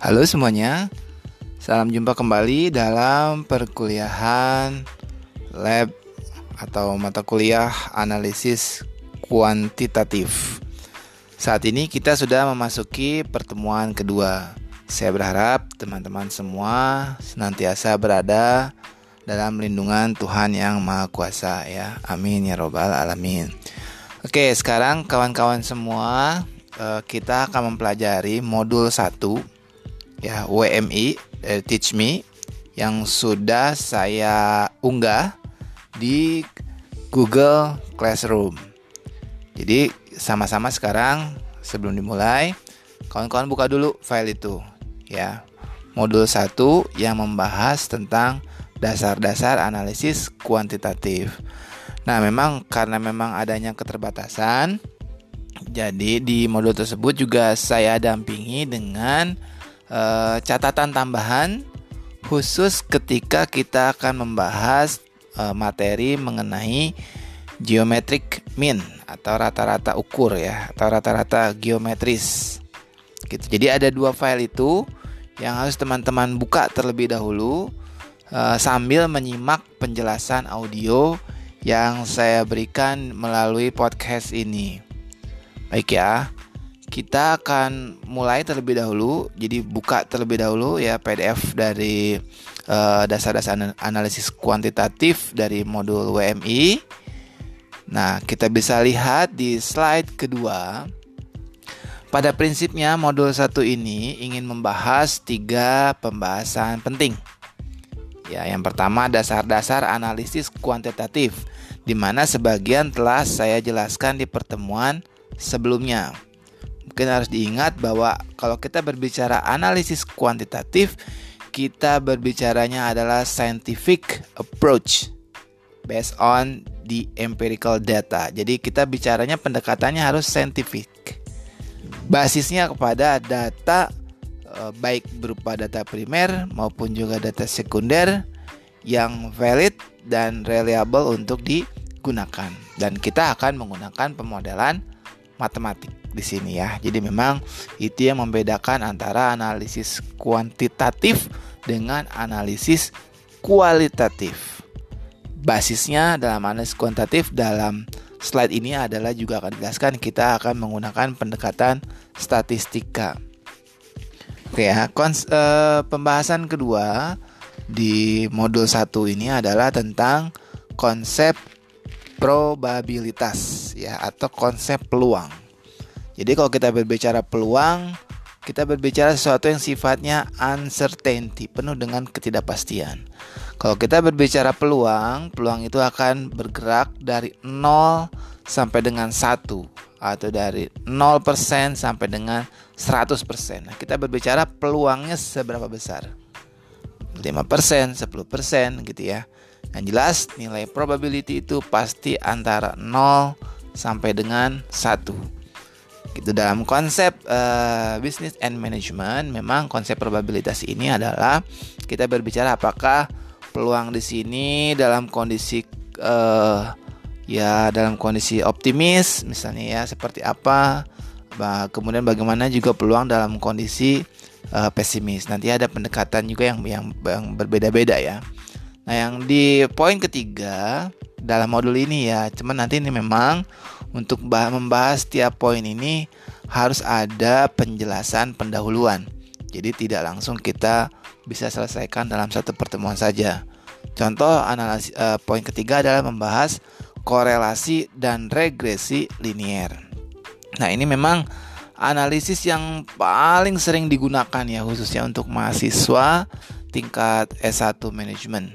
Halo semuanya, salam jumpa kembali dalam perkuliahan lab atau mata kuliah analisis kuantitatif. Saat ini kita sudah memasuki pertemuan kedua. Saya berharap teman-teman semua senantiasa berada dalam lindungan Tuhan yang Maha Kuasa ya. Amin ya robbal alamin. Oke, sekarang kawan-kawan semua eh, kita akan mempelajari modul 1 ya WMI dari Teach Me yang sudah saya unggah di Google Classroom. Jadi sama-sama sekarang sebelum dimulai kawan-kawan buka dulu file itu ya. Modul 1 yang membahas tentang dasar-dasar analisis kuantitatif. Nah, memang karena memang adanya keterbatasan jadi di modul tersebut juga saya dampingi dengan uh, catatan tambahan khusus ketika kita akan membahas uh, materi mengenai geometric mean atau rata-rata ukur ya atau rata-rata geometris gitu. Jadi ada dua file itu yang harus teman-teman buka terlebih dahulu uh, sambil menyimak penjelasan audio yang saya berikan melalui podcast ini. Baik ya kita akan mulai terlebih dahulu. Jadi buka terlebih dahulu ya PDF dari uh, dasar-dasar analisis kuantitatif dari modul WMI. Nah, kita bisa lihat di slide kedua. Pada prinsipnya modul satu ini ingin membahas tiga pembahasan penting. Ya, yang pertama dasar-dasar analisis kuantitatif, di mana sebagian telah saya jelaskan di pertemuan sebelumnya mungkin harus diingat bahwa kalau kita berbicara analisis kuantitatif, kita berbicaranya adalah scientific approach based on the empirical data. Jadi kita bicaranya pendekatannya harus scientific. Basisnya kepada data eh, baik berupa data primer maupun juga data sekunder yang valid dan reliable untuk digunakan. Dan kita akan menggunakan pemodelan matematik di sini ya. Jadi memang itu yang membedakan antara analisis kuantitatif dengan analisis kualitatif. Basisnya dalam analisis kuantitatif dalam slide ini adalah juga akan dijelaskan kita akan menggunakan pendekatan statistika. Oke ya, kons uh, pembahasan kedua di modul 1 ini adalah tentang konsep probabilitas ya atau konsep peluang. Jadi kalau kita berbicara peluang, kita berbicara sesuatu yang sifatnya uncertainty, penuh dengan ketidakpastian. Kalau kita berbicara peluang, peluang itu akan bergerak dari 0 sampai dengan 1 atau dari 0% sampai dengan 100%. Nah, kita berbicara peluangnya seberapa besar. 5%, 10% gitu ya. Yang jelas nilai probability itu pasti antara 0 sampai dengan 1 gitu. Dalam konsep uh, business and management memang konsep probabilitas ini adalah kita berbicara apakah peluang di sini dalam kondisi uh, ya dalam kondisi optimis misalnya ya seperti apa. Bah, kemudian bagaimana juga peluang dalam kondisi uh, pesimis. Nanti ada pendekatan juga yang yang, yang berbeda-beda ya. Nah yang di poin ketiga dalam modul ini ya cuman nanti ini memang untuk membahas tiap poin ini harus ada penjelasan pendahuluan. Jadi tidak langsung kita bisa selesaikan dalam satu pertemuan saja. Contoh analisis uh, poin ketiga adalah membahas korelasi dan regresi linier. Nah, ini memang analisis yang paling sering digunakan ya khususnya untuk mahasiswa tingkat S1 manajemen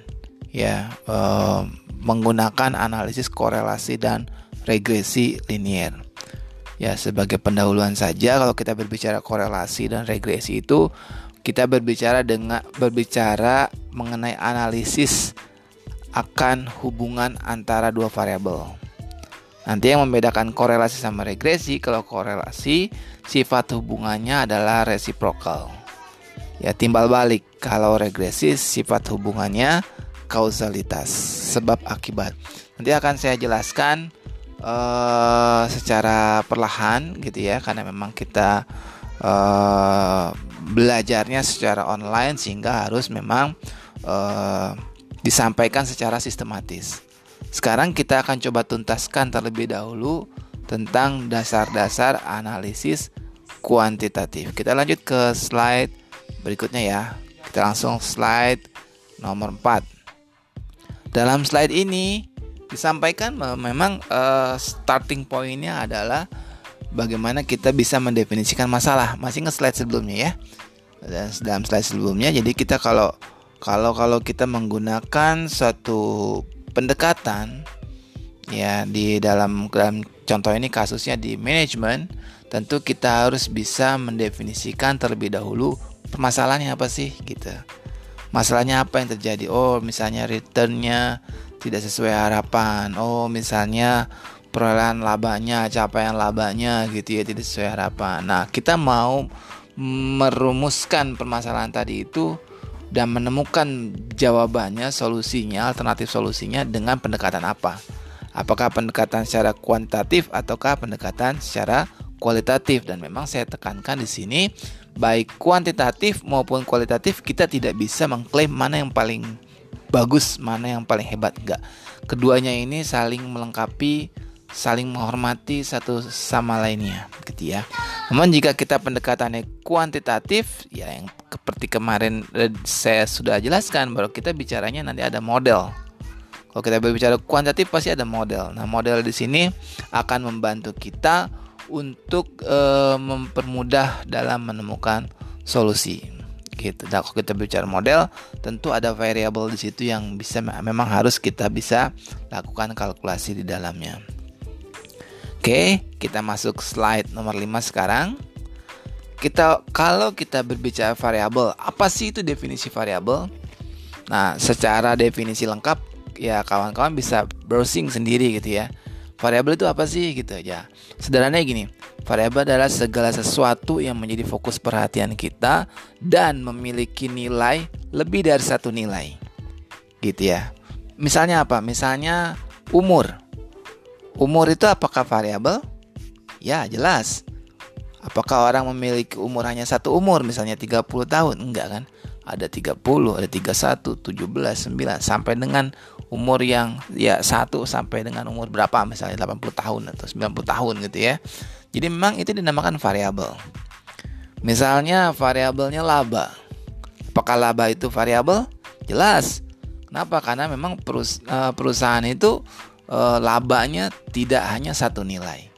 ya uh, menggunakan analisis korelasi dan regresi linier. Ya, sebagai pendahuluan saja kalau kita berbicara korelasi dan regresi itu kita berbicara dengan berbicara mengenai analisis akan hubungan antara dua variabel. Nanti yang membedakan korelasi sama regresi, kalau korelasi sifat hubungannya adalah reciprocal. Ya, timbal balik. Kalau regresi sifat hubungannya kausalitas, sebab akibat. Nanti akan saya jelaskan uh, secara perlahan gitu ya karena memang kita uh, belajarnya secara online sehingga harus memang uh, disampaikan secara sistematis. Sekarang kita akan coba tuntaskan terlebih dahulu tentang dasar-dasar analisis kuantitatif. Kita lanjut ke slide berikutnya ya. Kita langsung slide nomor 4. Dalam slide ini disampaikan memang uh, starting pointnya adalah bagaimana kita bisa mendefinisikan masalah. Masih nge slide sebelumnya ya. Dan dalam slide sebelumnya jadi kita kalau kalau kalau kita menggunakan satu pendekatan ya di dalam dalam contoh ini kasusnya di manajemen tentu kita harus bisa mendefinisikan terlebih dahulu permasalahannya apa sih gitu masalahnya apa yang terjadi? Oh misalnya returnnya tidak sesuai harapan. Oh misalnya perolehan labanya capaian labanya gitu ya tidak sesuai harapan. Nah kita mau merumuskan permasalahan tadi itu dan menemukan jawabannya, solusinya, alternatif solusinya dengan pendekatan apa? Apakah pendekatan secara kuantitatif ataukah pendekatan secara kualitatif dan memang saya tekankan di sini baik kuantitatif maupun kualitatif kita tidak bisa mengklaim mana yang paling bagus, mana yang paling hebat enggak. Keduanya ini saling melengkapi, saling menghormati satu sama lainnya gitu ya. Namun jika kita pendekatannya kuantitatif ya yang seperti kemarin eh, saya sudah jelaskan bahwa kita bicaranya nanti ada model. Kalau kita berbicara kuantitatif pasti ada model. Nah, model di sini akan membantu kita untuk e, mempermudah dalam menemukan solusi. Gitu. Nah, kalau kita bicara model, tentu ada variabel di situ yang bisa memang harus kita bisa lakukan kalkulasi di dalamnya. Oke, kita masuk slide nomor 5 sekarang kita kalau kita berbicara variabel, apa sih itu definisi variabel? Nah, secara definisi lengkap ya kawan-kawan bisa browsing sendiri gitu ya. Variabel itu apa sih gitu ya. Sederhananya gini, variabel adalah segala sesuatu yang menjadi fokus perhatian kita dan memiliki nilai lebih dari satu nilai. Gitu ya. Misalnya apa? Misalnya umur. Umur itu apakah variabel? Ya, jelas. Apakah orang memiliki umur hanya satu umur misalnya 30 tahun? Enggak kan? Ada 30, ada 31, 17, 9 sampai dengan umur yang ya 1 sampai dengan umur berapa misalnya 80 tahun atau 90 tahun gitu ya. Jadi memang itu dinamakan variabel. Misalnya variabelnya laba. Apakah laba itu variabel? Jelas. Kenapa? Karena memang eh, perusahaan itu eh, labanya tidak hanya satu nilai.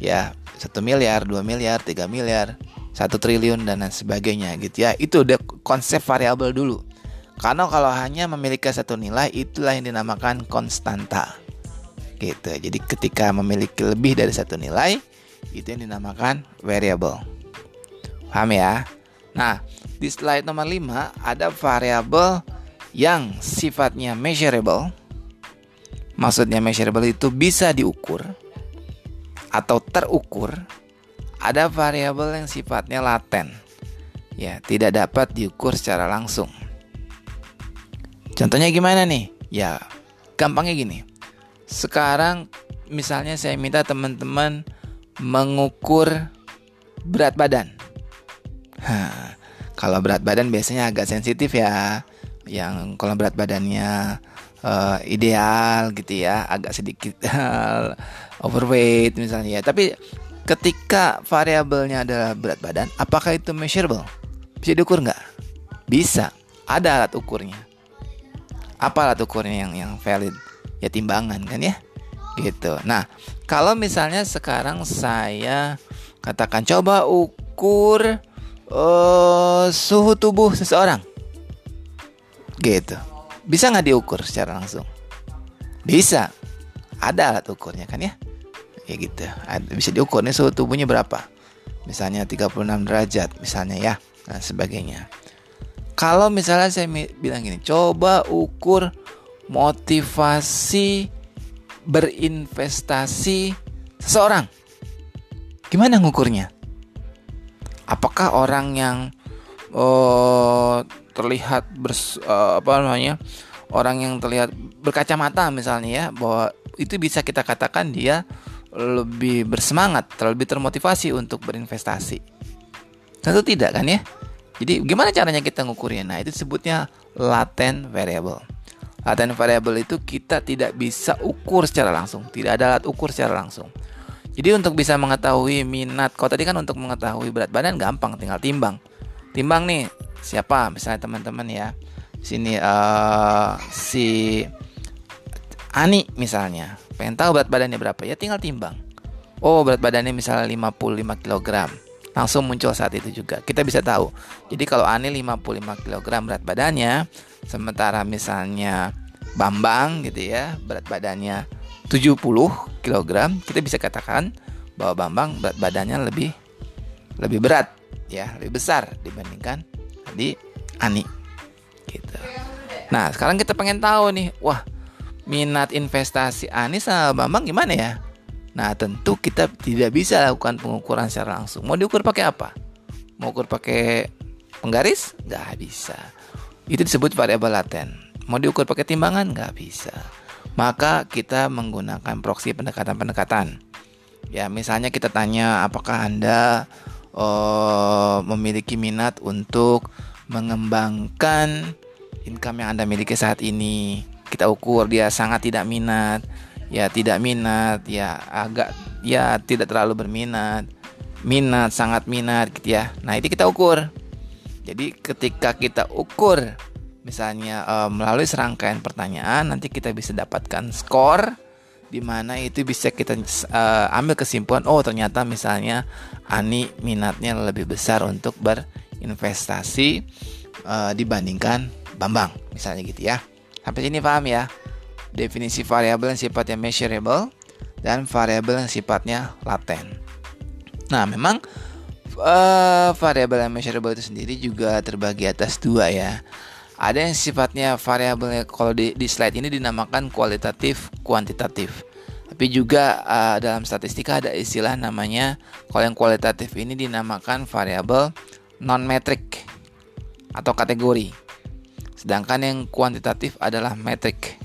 Ya, satu miliar, dua miliar, tiga miliar, satu triliun dan lain sebagainya gitu ya. Itu udah konsep variabel dulu. Karena kalau hanya memiliki satu nilai itulah yang dinamakan konstanta. Gitu. Jadi ketika memiliki lebih dari satu nilai itu yang dinamakan variable. Paham ya? Nah, di slide nomor 5 ada variabel yang sifatnya measurable. Maksudnya measurable itu bisa diukur atau terukur, ada variabel yang sifatnya laten. Ya, tidak dapat diukur secara langsung. Contohnya gimana nih? Ya, gampangnya gini. Sekarang misalnya saya minta teman-teman mengukur berat badan. Hah, kalau berat badan biasanya agak sensitif ya. Yang kalau berat badannya uh, ideal gitu ya, agak sedikit overweight misalnya ya. Tapi ketika variabelnya adalah berat badan, apakah itu measurable? Bisa diukur nggak? Bisa. Ada alat ukurnya. Apa alat ukurnya yang yang valid? Ya timbangan kan ya. Gitu. Nah, kalau misalnya sekarang saya katakan coba ukur uh, suhu tubuh seseorang. Gitu. Bisa nggak diukur secara langsung? Bisa. Ada alat ukurnya kan ya? Ya gitu. Bisa diukur nih suhu tubuhnya berapa? Misalnya 36 derajat misalnya ya. Dan sebagainya. Kalau misalnya saya bilang gini, coba ukur motivasi berinvestasi seseorang. Gimana ngukurnya? Apakah orang yang oh, terlihat bers, uh, apa namanya orang yang terlihat berkacamata misalnya ya bahwa itu bisa kita katakan dia lebih bersemangat, lebih termotivasi untuk berinvestasi. Tentu tidak kan ya? Jadi gimana caranya kita ngukurnya? Nah, itu disebutnya latent variable. Latent variable itu kita tidak bisa ukur secara langsung, tidak ada alat ukur secara langsung. Jadi untuk bisa mengetahui minat, kalau tadi kan untuk mengetahui berat badan gampang, tinggal timbang. Timbang nih siapa? Misalnya teman-teman ya, sini uh, si Ani misalnya, pengen tahu berat badannya berapa ya tinggal timbang. Oh berat badannya misalnya 55 kg langsung muncul saat itu juga. Kita bisa tahu. Jadi kalau Ani 55 kg berat badannya, sementara misalnya Bambang gitu ya, berat badannya 70 kg, kita bisa katakan bahwa Bambang berat badannya lebih lebih berat ya, lebih besar dibandingkan tadi Ani. Gitu. Nah, sekarang kita pengen tahu nih, wah, minat investasi Ani sama Bambang gimana ya? Nah, tentu kita tidak bisa lakukan pengukuran secara langsung. Mau diukur pakai apa? Mau ukur pakai penggaris? Nggak bisa. Itu disebut variabel laten. Mau diukur pakai timbangan? Nggak bisa. Maka kita menggunakan proksi pendekatan-pendekatan. Ya, misalnya kita tanya apakah Anda uh, memiliki minat untuk mengembangkan income yang Anda miliki saat ini. Kita ukur dia sangat tidak minat ya tidak minat. Ya agak ya tidak terlalu berminat. Minat sangat minat gitu ya. Nah itu kita ukur. Jadi ketika kita ukur misalnya uh, melalui serangkaian pertanyaan nanti kita bisa dapatkan skor di mana itu bisa kita uh, ambil kesimpulan oh ternyata misalnya Ani minatnya lebih besar untuk berinvestasi uh, dibandingkan Bambang misalnya gitu ya. Sampai sini paham ya definisi variabel yang sifatnya measurable dan variabel yang sifatnya laten. Nah, memang uh, variabel yang measurable itu sendiri juga terbagi atas dua ya. Ada yang sifatnya variabel kalau di, di slide ini dinamakan kualitatif kuantitatif. Tapi juga uh, dalam statistika ada istilah namanya kalau yang kualitatif ini dinamakan variabel non metrik atau kategori. Sedangkan yang kuantitatif adalah metrik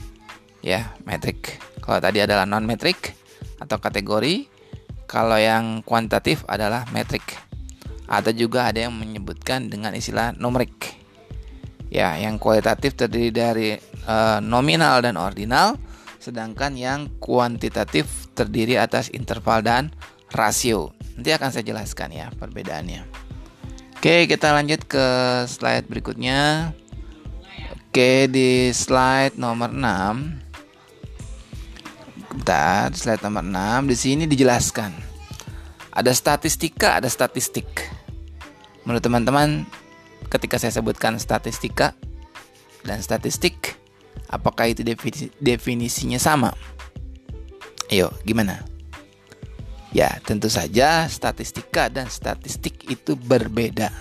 ya metrik kalau tadi adalah non metrik atau kategori kalau yang kuantitatif adalah metrik atau juga ada yang menyebutkan dengan istilah numerik ya yang kualitatif terdiri dari uh, nominal dan ordinal sedangkan yang kuantitatif terdiri atas interval dan rasio. Nanti akan saya jelaskan ya perbedaannya. Oke kita lanjut ke slide berikutnya. Oke di slide nomor 6 Bentar, slide nomor 6 di sini dijelaskan. Ada statistika, ada statistik. Menurut teman-teman, ketika saya sebutkan statistika dan statistik, apakah itu definisi, definisinya sama? Ayo, gimana? Ya, tentu saja statistika dan statistik itu berbeda.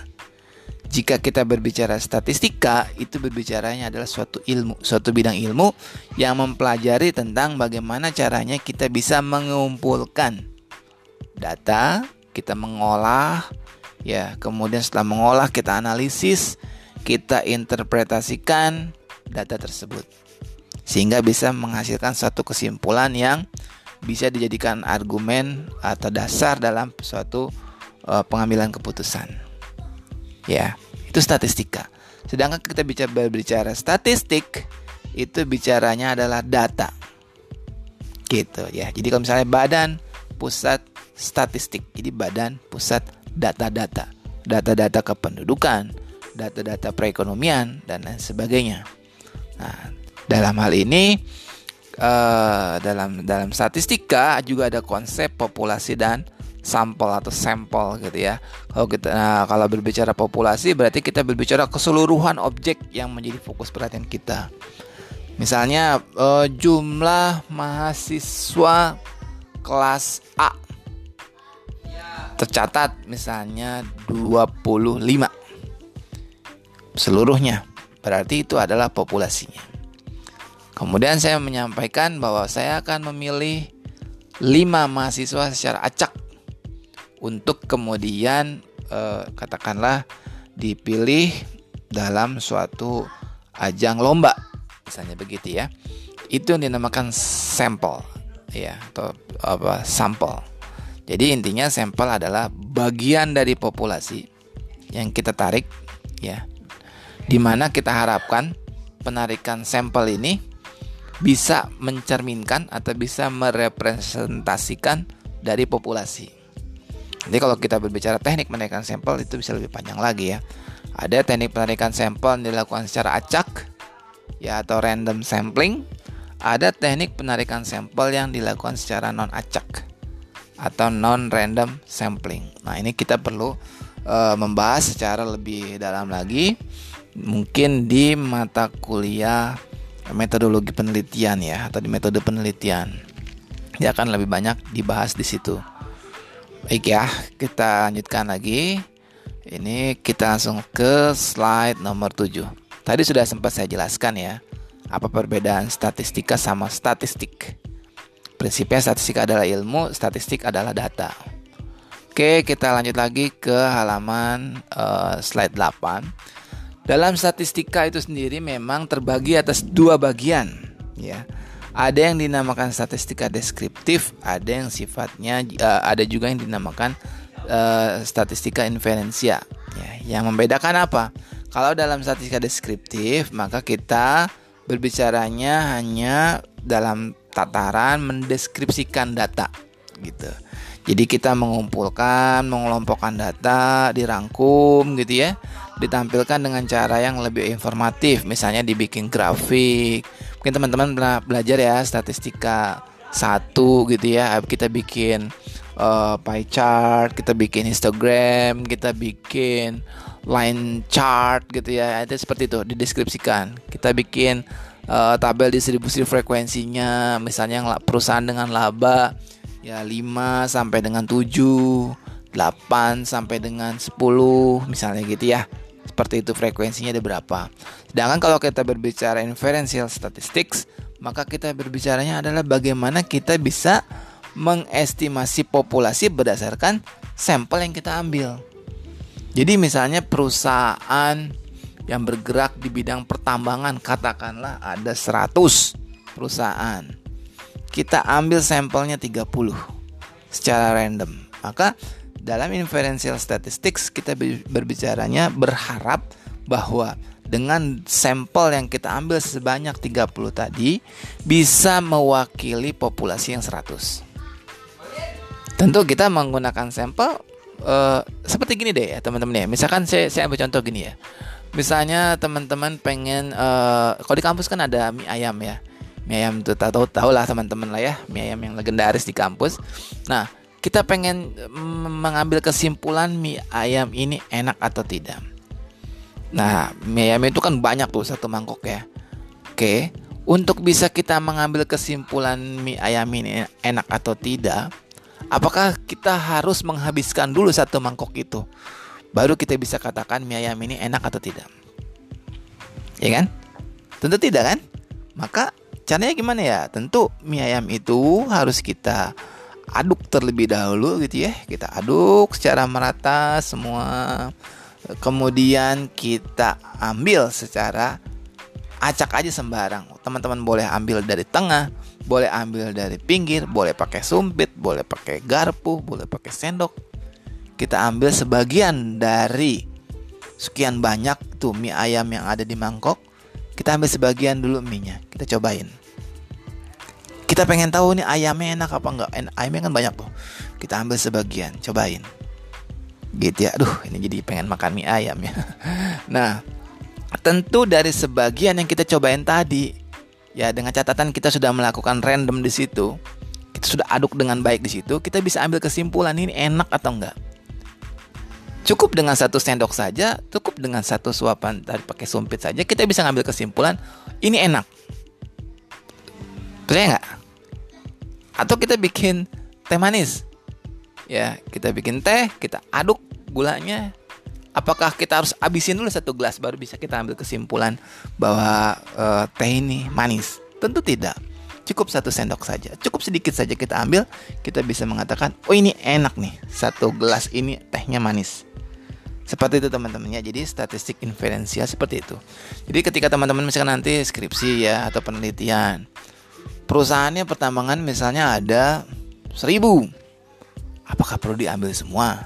Jika kita berbicara statistika, itu berbicaranya adalah suatu ilmu, suatu bidang ilmu yang mempelajari tentang bagaimana caranya kita bisa mengumpulkan data, kita mengolah, ya, kemudian setelah mengolah kita analisis, kita interpretasikan data tersebut. Sehingga bisa menghasilkan satu kesimpulan yang bisa dijadikan argumen atau dasar dalam suatu uh, pengambilan keputusan. Ya, itu statistika. Sedangkan kita bicara berbicara statistik itu bicaranya adalah data. Gitu ya. Jadi kalau misalnya badan pusat statistik. Jadi badan pusat data-data. Data-data kependudukan, data-data perekonomian dan lain sebagainya. Nah, dalam hal ini uh, dalam dalam statistika juga ada konsep populasi dan sampel atau sampel gitu ya. Kalau kita nah, kalau berbicara populasi berarti kita berbicara keseluruhan objek yang menjadi fokus perhatian kita. Misalnya uh, jumlah mahasiswa kelas A tercatat misalnya 25 seluruhnya. Berarti itu adalah populasinya. Kemudian saya menyampaikan bahwa saya akan memilih 5 mahasiswa secara acak untuk kemudian eh, katakanlah dipilih dalam suatu ajang lomba misalnya begitu ya itu yang dinamakan sampel ya atau apa sampel jadi intinya sampel adalah bagian dari populasi yang kita tarik ya. Di mana kita harapkan penarikan sampel ini bisa mencerminkan atau bisa merepresentasikan dari populasi. Jadi kalau kita berbicara teknik penarikan sampel itu bisa lebih panjang lagi ya. Ada teknik penarikan sampel yang dilakukan secara acak ya atau random sampling. Ada teknik penarikan sampel yang dilakukan secara non acak atau non random sampling. Nah, ini kita perlu uh, membahas secara lebih dalam lagi mungkin di mata kuliah metodologi penelitian ya atau di metode penelitian. Ya akan lebih banyak dibahas di situ. Baik ya, kita lanjutkan lagi. Ini kita langsung ke slide nomor 7. Tadi sudah sempat saya jelaskan ya, apa perbedaan statistika sama statistik. Prinsipnya statistik adalah ilmu, statistik adalah data. Oke, kita lanjut lagi ke halaman uh, slide 8. Dalam statistika itu sendiri memang terbagi atas dua bagian, ya. Ada yang dinamakan statistika deskriptif, ada yang sifatnya uh, ada juga yang dinamakan uh, statistika inferensia. Ya, yang membedakan apa? Kalau dalam statistika deskriptif, maka kita berbicaranya hanya dalam tataran mendeskripsikan data, gitu. Jadi kita mengumpulkan, mengelompokkan data, dirangkum gitu ya ditampilkan dengan cara yang lebih informatif misalnya dibikin grafik mungkin teman-teman belajar ya statistika satu gitu ya. Kita bikin uh, pie chart kita bikin histogram kita bikin line chart gitu ya. Itu seperti itu dideskripsikan. Kita bikin uh, tabel distribusi frekuensinya. Misalnya yang perusahaan dengan laba ya 5 sampai dengan 7 8 sampai dengan 10 misalnya gitu ya seperti itu frekuensinya ada berapa. Sedangkan kalau kita berbicara inferential statistics, maka kita berbicaranya adalah bagaimana kita bisa mengestimasi populasi berdasarkan sampel yang kita ambil. Jadi misalnya perusahaan yang bergerak di bidang pertambangan katakanlah ada 100 perusahaan. Kita ambil sampelnya 30 secara random. Maka dalam inferential statistics kita berbicaranya berharap bahwa dengan sampel yang kita ambil sebanyak 30 tadi bisa mewakili populasi yang 100. Tentu kita menggunakan sampel uh, seperti gini deh ya teman-teman ya. Misalkan saya saya ambil contoh gini ya. Misalnya teman-teman pengen uh, kalau di kampus kan ada mie ayam ya. Mie ayam itu tahu tahu lah teman-teman lah ya, mie ayam yang legendaris di kampus. Nah, kita pengen mm, mengambil kesimpulan mie ayam ini enak atau tidak. Nah, mie ayam itu kan banyak tuh satu mangkok ya. Oke, untuk bisa kita mengambil kesimpulan mie ayam ini enak atau tidak, apakah kita harus menghabiskan dulu satu mangkok itu? Baru kita bisa katakan mie ayam ini enak atau tidak. Ya kan? Tentu tidak kan? Maka caranya gimana ya? Tentu mie ayam itu harus kita aduk terlebih dahulu gitu ya. Kita aduk secara merata semua. Kemudian kita ambil secara acak aja sembarang. Teman-teman boleh ambil dari tengah boleh ambil dari pinggir boleh pakai sumpit boleh pakai garpu boleh pakai sendok. Kita ambil sebagian dari sekian banyak tuh mie ayam yang ada di mangkok. Kita ambil sebagian dulu minyak kita cobain kita pengen tahu nih ayamnya enak apa enggak. Ayamnya kan banyak tuh. Kita ambil sebagian cobain. Gitu ya. Aduh ini jadi pengen makan mie ayam ya. Nah tentu dari sebagian yang kita cobain tadi ya dengan catatan kita sudah melakukan random di situ kita sudah aduk dengan baik di situ kita bisa ambil kesimpulan ini enak atau enggak. Cukup dengan satu sendok saja cukup dengan satu suapan tadi pakai sumpit saja kita bisa ngambil kesimpulan ini enak percaya nggak? Atau kita bikin teh manis? Ya kita bikin teh kita aduk gulanya. Apakah kita harus habisin dulu satu gelas baru bisa kita ambil kesimpulan bahwa uh, teh ini manis? Tentu tidak. Cukup satu sendok saja. Cukup sedikit saja kita ambil kita bisa mengatakan oh ini enak nih. Satu gelas ini tehnya manis. Seperti itu teman-teman ya jadi statistik inferensial seperti itu. Jadi ketika teman-teman misalkan nanti skripsi ya atau penelitian perusahaannya pertambangan misalnya ada seribu apakah perlu diambil semua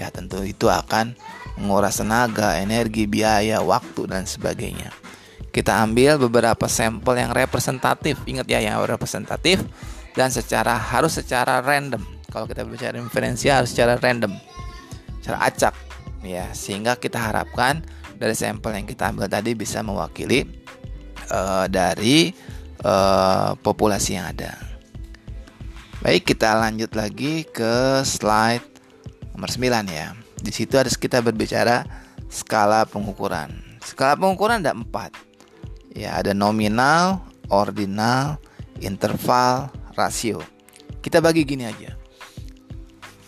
ya tentu itu akan menguras tenaga, energi, biaya, waktu dan sebagainya. Kita ambil beberapa sampel yang representatif, ingat ya yang representatif dan secara harus secara random. Kalau kita bicara inferensi harus secara random, secara acak, ya sehingga kita harapkan dari sampel yang kita ambil tadi bisa mewakili uh, dari uh, populasi yang ada. Baik, kita lanjut lagi ke slide nomor 9 ya. Di situ harus kita berbicara skala pengukuran. Skala pengukuran ada empat. Ya, ada nominal, ordinal, interval, rasio. Kita bagi gini aja.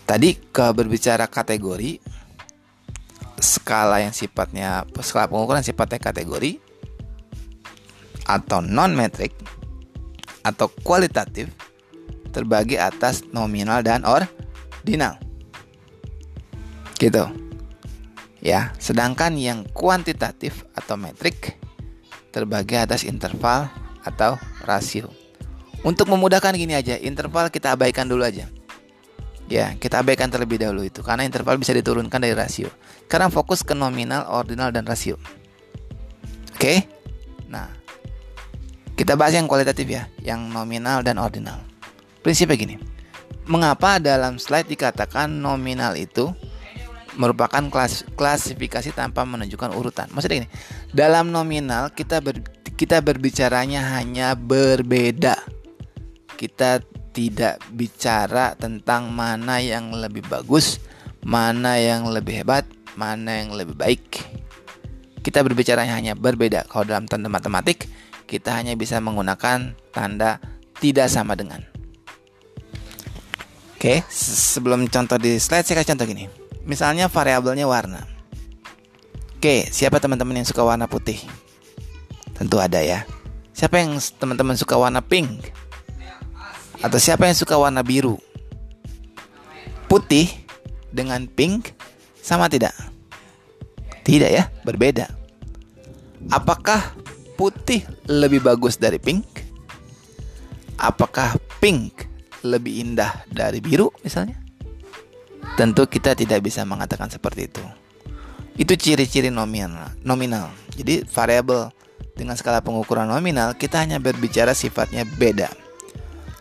Tadi ke berbicara kategori, skala yang sifatnya skala pengukuran sifatnya kategori atau non metrik atau kualitatif terbagi atas nominal dan ordinal. Gitu. Ya, sedangkan yang kuantitatif atau metrik terbagi atas interval atau rasio. Untuk memudahkan gini aja, interval kita abaikan dulu aja. Ya, kita abaikan terlebih dahulu itu karena interval bisa diturunkan dari rasio. Sekarang fokus ke nominal, ordinal dan rasio. Oke? Nah, kita bahas yang kualitatif ya, yang nominal dan ordinal. Prinsipnya gini. Mengapa dalam slide dikatakan nominal itu merupakan klas, klasifikasi tanpa menunjukkan urutan. Maksudnya ini, dalam nominal kita ber, kita berbicaranya hanya berbeda. Kita tidak bicara tentang mana yang lebih bagus, mana yang lebih hebat, mana yang lebih baik. Kita berbicaranya hanya berbeda. Kalau dalam tanda matematik, kita hanya bisa menggunakan tanda tidak sama dengan. Oke, sebelum contoh di slide saya kasih contoh gini. Misalnya variabelnya warna. Oke, siapa teman-teman yang suka warna putih? Tentu ada ya. Siapa yang teman-teman suka warna pink? Atau siapa yang suka warna biru? Putih dengan pink sama tidak? Tidak ya, berbeda. Apakah putih lebih bagus dari pink? Apakah pink lebih indah dari biru misalnya? Tentu kita tidak bisa mengatakan seperti itu. Itu ciri-ciri nominal. Nominal. Jadi variabel dengan skala pengukuran nominal kita hanya berbicara sifatnya beda.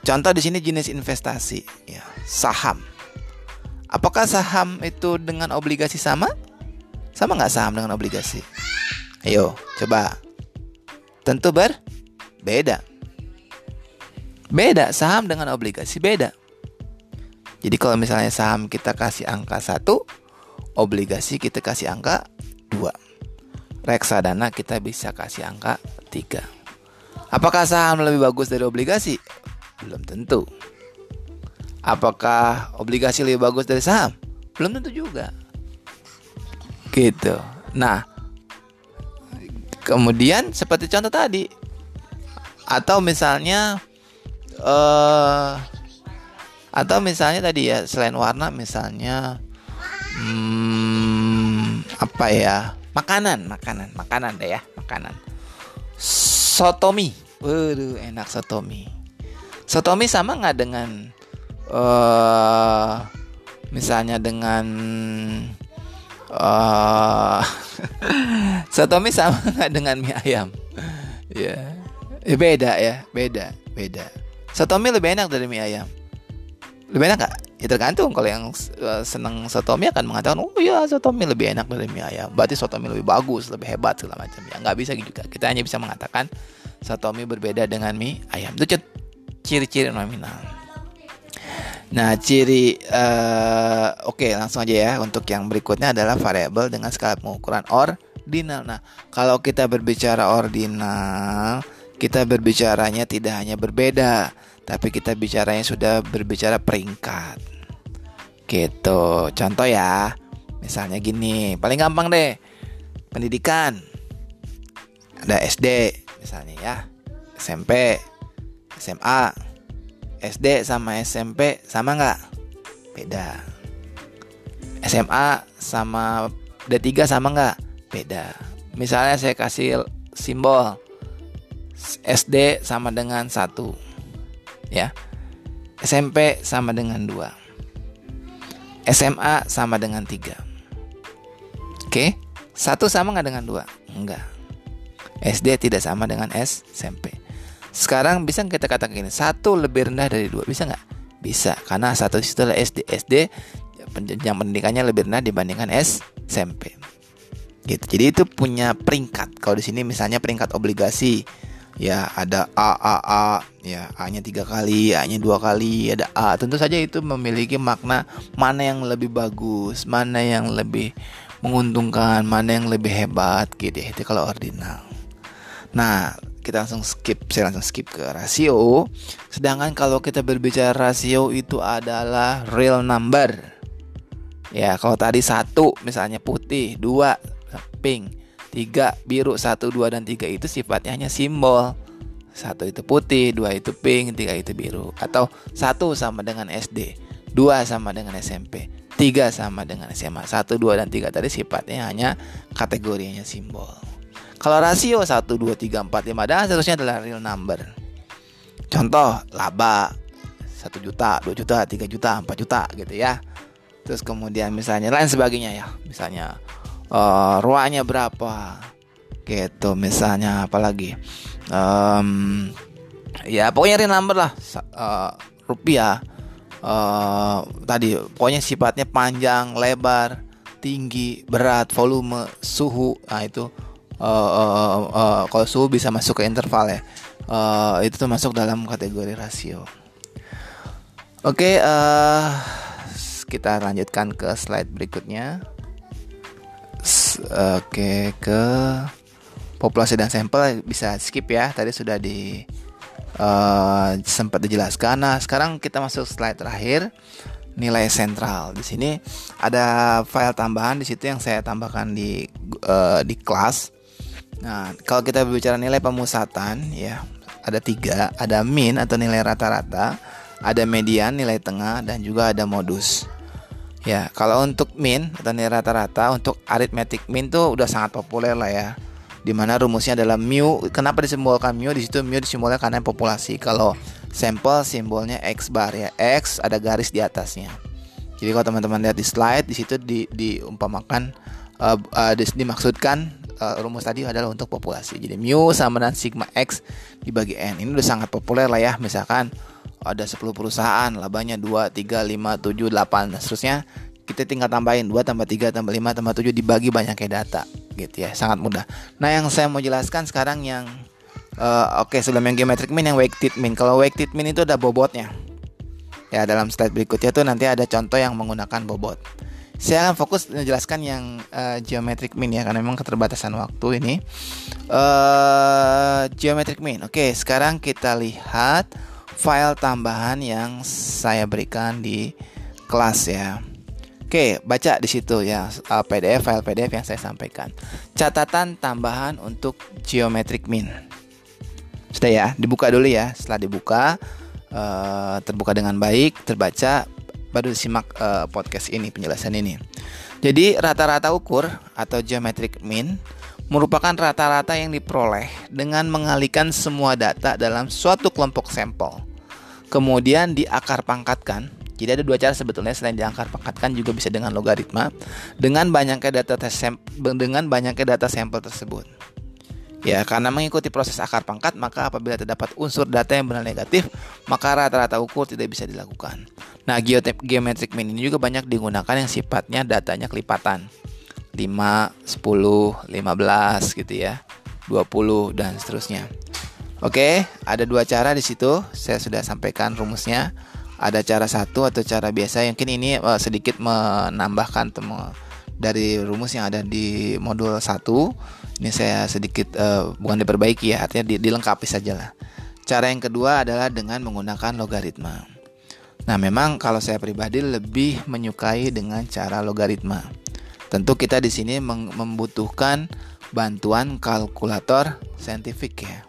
Contoh di sini jenis investasi, ya, saham. Apakah saham itu dengan obligasi sama? Sama nggak saham dengan obligasi? Ayo, coba. Tentu berbeda. Beda saham dengan obligasi beda. Jadi kalau misalnya saham kita kasih angka 1, obligasi kita kasih angka 2. Reksadana kita bisa kasih angka 3. Apakah saham lebih bagus dari obligasi? Belum tentu. Apakah obligasi lebih bagus dari saham? Belum tentu juga. Gitu. Nah, kemudian seperti contoh tadi atau misalnya uh, atau misalnya tadi ya selain warna misalnya hmm, apa ya makanan makanan makanan deh ya makanan. Sotomi. Waduh enak sotomi. Sotomi sama nggak dengan uh, misalnya dengan uh, sotomi sama nggak dengan mie ayam? Ya. Yeah. beda ya beda beda. Sotomi lebih enak dari mie ayam? Lebih enak gak? Ya tergantung. Kalau yang uh, seneng sotomi akan mengatakan oh ya sotomi lebih enak dari mie ayam. Berarti sotomi lebih bagus lebih hebat segala macam. Ya nggak bisa juga. Kita hanya bisa mengatakan sotomi berbeda dengan mie ayam. Itu ciri-ciri nominal nah ciri uh, oke okay, langsung aja ya untuk yang berikutnya adalah variabel dengan skala pengukuran ordinal nah kalau kita berbicara ordinal kita berbicaranya tidak hanya berbeda tapi kita bicaranya sudah berbicara peringkat. Gitu. Contoh ya. Misalnya gini, paling gampang deh. Pendidikan. Ada SD misalnya ya. SMP, SMA. SD sama SMP sama nggak? Beda. SMA sama D3 sama nggak? Beda. Misalnya saya kasih simbol SD sama dengan satu ya. SMP sama dengan 2. SMA sama dengan 3. Oke, satu sama nggak dengan dua? Enggak. SD tidak sama dengan SMP. Sekarang bisa kita katakan ini satu lebih rendah dari dua bisa nggak? Bisa karena satu itu adalah SD. SD yang pendidikannya lebih rendah dibandingkan SMP. Gitu. Jadi itu punya peringkat. Kalau di sini misalnya peringkat obligasi ya ada A A A ya A nya tiga kali A nya dua kali ada A tentu saja itu memiliki makna mana yang lebih bagus mana yang lebih menguntungkan mana yang lebih hebat gitu ya itu kalau ordinal nah kita langsung skip saya langsung skip ke rasio. Sedangkan kalau kita berbicara rasio itu adalah real number. Ya kalau tadi satu misalnya putih dua pink tiga biru satu dua dan tiga itu sifatnya hanya simbol. Satu itu putih dua itu pink tiga itu biru. Atau satu sama dengan SD dua sama dengan SMP tiga sama dengan SMA satu dua dan tiga tadi sifatnya hanya kategorinya simbol kalau rasio satu dua tiga empat lima dan seterusnya adalah real number. Contoh laba satu juta dua juta tiga juta empat juta gitu ya. Terus kemudian misalnya lain sebagainya ya. Misalnya uh, ruangnya berapa gitu. Misalnya apalagi um, ya pokoknya real number lah. Uh, rupiah. Uh, tadi pokoknya sifatnya panjang lebar tinggi berat volume suhu. Nah itu uh, uh, uh, kalau suhu bisa masuk ke interval ya uh, itu tuh masuk dalam kategori rasio oke okay, uh, kita lanjutkan ke slide berikutnya Oke, ke populasi dan sampel bisa skip ya. Tadi sudah di uh, sempat dijelaskan. Nah, sekarang kita masuk slide terakhir nilai sentral. Di sini ada file tambahan di situ yang saya tambahkan di uh, di kelas. Nah, kalau kita berbicara nilai pemusatan ya ada tiga, ada min atau nilai rata-rata, ada median nilai tengah dan juga ada modus. Ya, kalau untuk min atau nilai rata-rata untuk arithmetic min tuh udah sangat populer lah ya. Di mana rumusnya adalah mu. Kenapa disimbolkan mu? Di situ mu disimbolkan karena populasi. Kalau sampel simbolnya x bar ya. X ada garis di atasnya. Jadi kalau teman-teman lihat di slide di situ di diumpamakan uh, uh, dimaksudkan uh, rumus tadi adalah untuk populasi. Jadi mu sama dengan sigma x dibagi n. Ini udah sangat populer lah ya. Misalkan ada 10 perusahaan labanya 2, 3, 5, 7, 8 dan seterusnya kita tinggal tambahin 2 tambah 3 tambah 5 tambah 7 dibagi banyaknya data gitu ya sangat mudah nah yang saya mau jelaskan sekarang yang uh, oke okay, sebelum yang geometric mean yang weighted mean kalau weighted mean itu ada bobotnya ya dalam slide berikutnya tuh nanti ada contoh yang menggunakan bobot saya akan fokus menjelaskan yang uh, geometric mean ya karena memang keterbatasan waktu ini uh, geometric mean oke okay, sekarang kita lihat file tambahan yang saya berikan di kelas ya. Oke, baca di situ ya uh, PDF file PDF yang saya sampaikan. Catatan tambahan untuk geometric mean. Sudah ya, dibuka dulu ya. Setelah dibuka uh, terbuka dengan baik, terbaca baru disimak uh, podcast ini penjelasan ini. Jadi rata-rata ukur atau geometric mean merupakan rata-rata yang diperoleh dengan mengalihkan semua data dalam suatu kelompok sampel. Kemudian diakar pangkatkan. Jadi ada dua cara sebetulnya selain diakar pangkatkan juga bisa dengan logaritma dengan banyaknya data dengan banyaknya data sampel tersebut. Ya, karena mengikuti proses akar pangkat, maka apabila terdapat unsur data yang benar negatif, maka rata-rata ukur tidak bisa dilakukan. Nah, geometric mean ini juga banyak digunakan yang sifatnya datanya kelipatan. 5, 10, 15 gitu ya. 20 dan seterusnya. Oke, ada dua cara di situ. Saya sudah sampaikan rumusnya. Ada cara satu atau cara biasa. Mungkin ini uh, sedikit menambahkan temu dari rumus yang ada di modul 1 Ini saya sedikit uh, bukan diperbaiki ya, artinya dilengkapi saja lah. Cara yang kedua adalah dengan menggunakan logaritma. Nah, memang kalau saya pribadi lebih menyukai dengan cara logaritma. Tentu kita di sini membutuhkan bantuan kalkulator saintifik ya.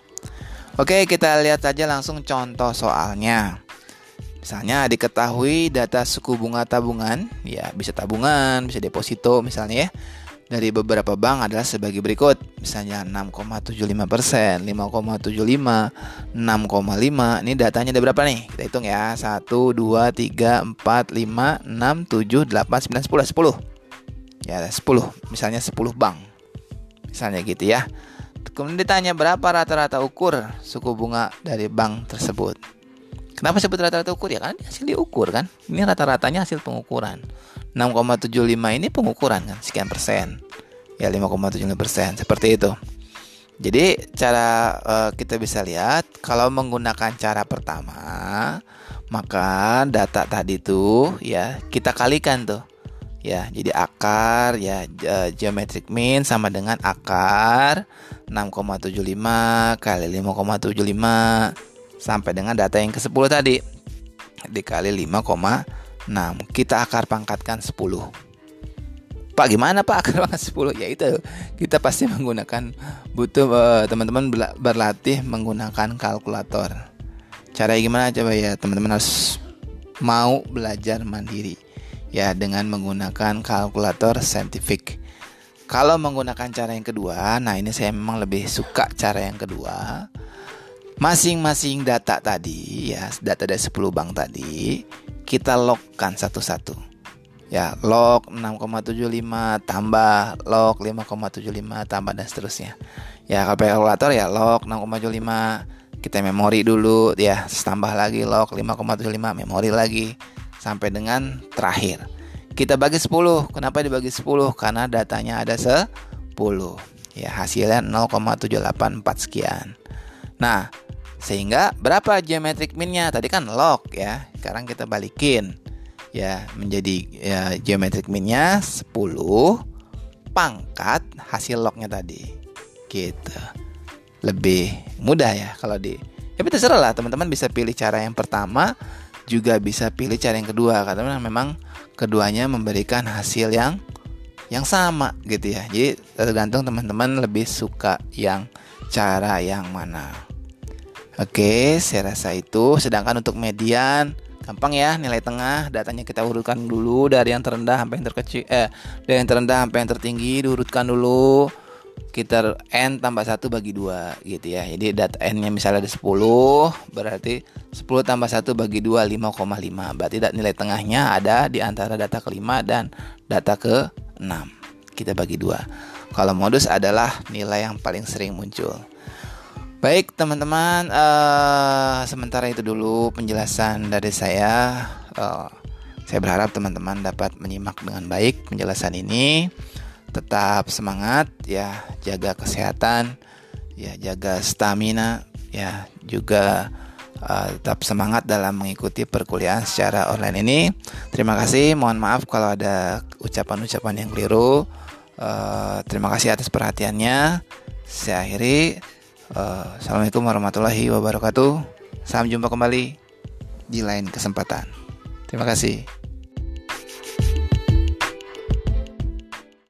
Oke, kita lihat saja langsung contoh soalnya. Misalnya diketahui data suku bunga tabungan, ya bisa tabungan, bisa deposito misalnya ya. Dari beberapa bank adalah sebagai berikut. Misalnya 6,75 persen, 5,75, 6,5. Ini datanya ada berapa nih? Kita hitung ya. 1, 2, 3, 4, 5, 6, 7, 8, 9, 10, 10 Ya 10, misalnya 10 bank. Misalnya gitu ya. Kemudian ditanya berapa rata-rata ukur suku bunga dari bank tersebut. Kenapa sebut rata-rata ukur ya? Kan hasil diukur kan. Ini rata-ratanya hasil pengukuran. 6,75 ini pengukuran kan sekian persen. Ya 5,75 persen seperti itu. Jadi cara uh, kita bisa lihat kalau menggunakan cara pertama maka data tadi tuh ya kita kalikan tuh ya jadi akar ya geometric mean sama dengan akar 6,75 kali 5,75 sampai dengan data yang ke-10 tadi. Dikali 5,6 kita akar pangkatkan 10 Pak gimana Pak akar pangkat 10 ya itu kita pasti menggunakan butuh eh, teman-teman uh, berlatih menggunakan kalkulator. Cara gimana? Coba ya teman-teman harus mau belajar mandiri. Ya dengan menggunakan kalkulator saintifik kalau menggunakan cara yang kedua, nah ini saya memang lebih suka cara yang kedua. Masing-masing data tadi, ya data dari 10 bank tadi, kita logkan satu-satu. Ya, log 6,75 tambah log 5,75 tambah dan seterusnya. Ya, kalau kalkulator ya log 6,75 kita memori dulu ya, tambah lagi log 5,75 memori lagi sampai dengan terakhir. Kita bagi 10. Kenapa dibagi 10? Karena datanya ada 10. Ya, hasilnya 0,784 sekian. Nah, sehingga berapa geometric minnya? Tadi kan log ya. Sekarang kita balikin. Ya, menjadi ya, geometric minnya 10 pangkat hasil lognya tadi. Gitu. Lebih mudah ya kalau di Ya terserah lah teman-teman bisa pilih cara yang pertama juga bisa pilih cara yang kedua karena memang keduanya memberikan hasil yang yang sama gitu ya. Jadi tergantung teman-teman lebih suka yang cara yang mana. Oke, saya rasa itu. Sedangkan untuk median gampang ya nilai tengah. Datanya kita urutkan dulu dari yang terendah sampai yang terkecil eh dari yang terendah sampai yang tertinggi diurutkan dulu. Kita n tambah satu bagi dua gitu ya. Jadi data n nya misalnya ada 10 berarti 10 tambah satu bagi dua 5,5 berarti nilai tengahnya ada di antara data kelima dan data ke 6 kita bagi dua. Kalau modus adalah nilai yang paling sering muncul baik teman-teman uh, sementara itu dulu penjelasan dari saya. Uh, saya berharap teman-teman dapat menyimak dengan baik penjelasan ini. Tetap semangat ya jaga kesehatan ya jaga stamina ya juga uh, tetap semangat dalam mengikuti perkuliahan secara online ini. Terima kasih. Mohon maaf kalau ada ucapan-ucapan yang keliru. Uh, terima kasih atas perhatiannya. Saya akhiri assalamualaikum warahmatullahi wabarakatuh. Sampai jumpa kembali di lain kesempatan. Terima kasih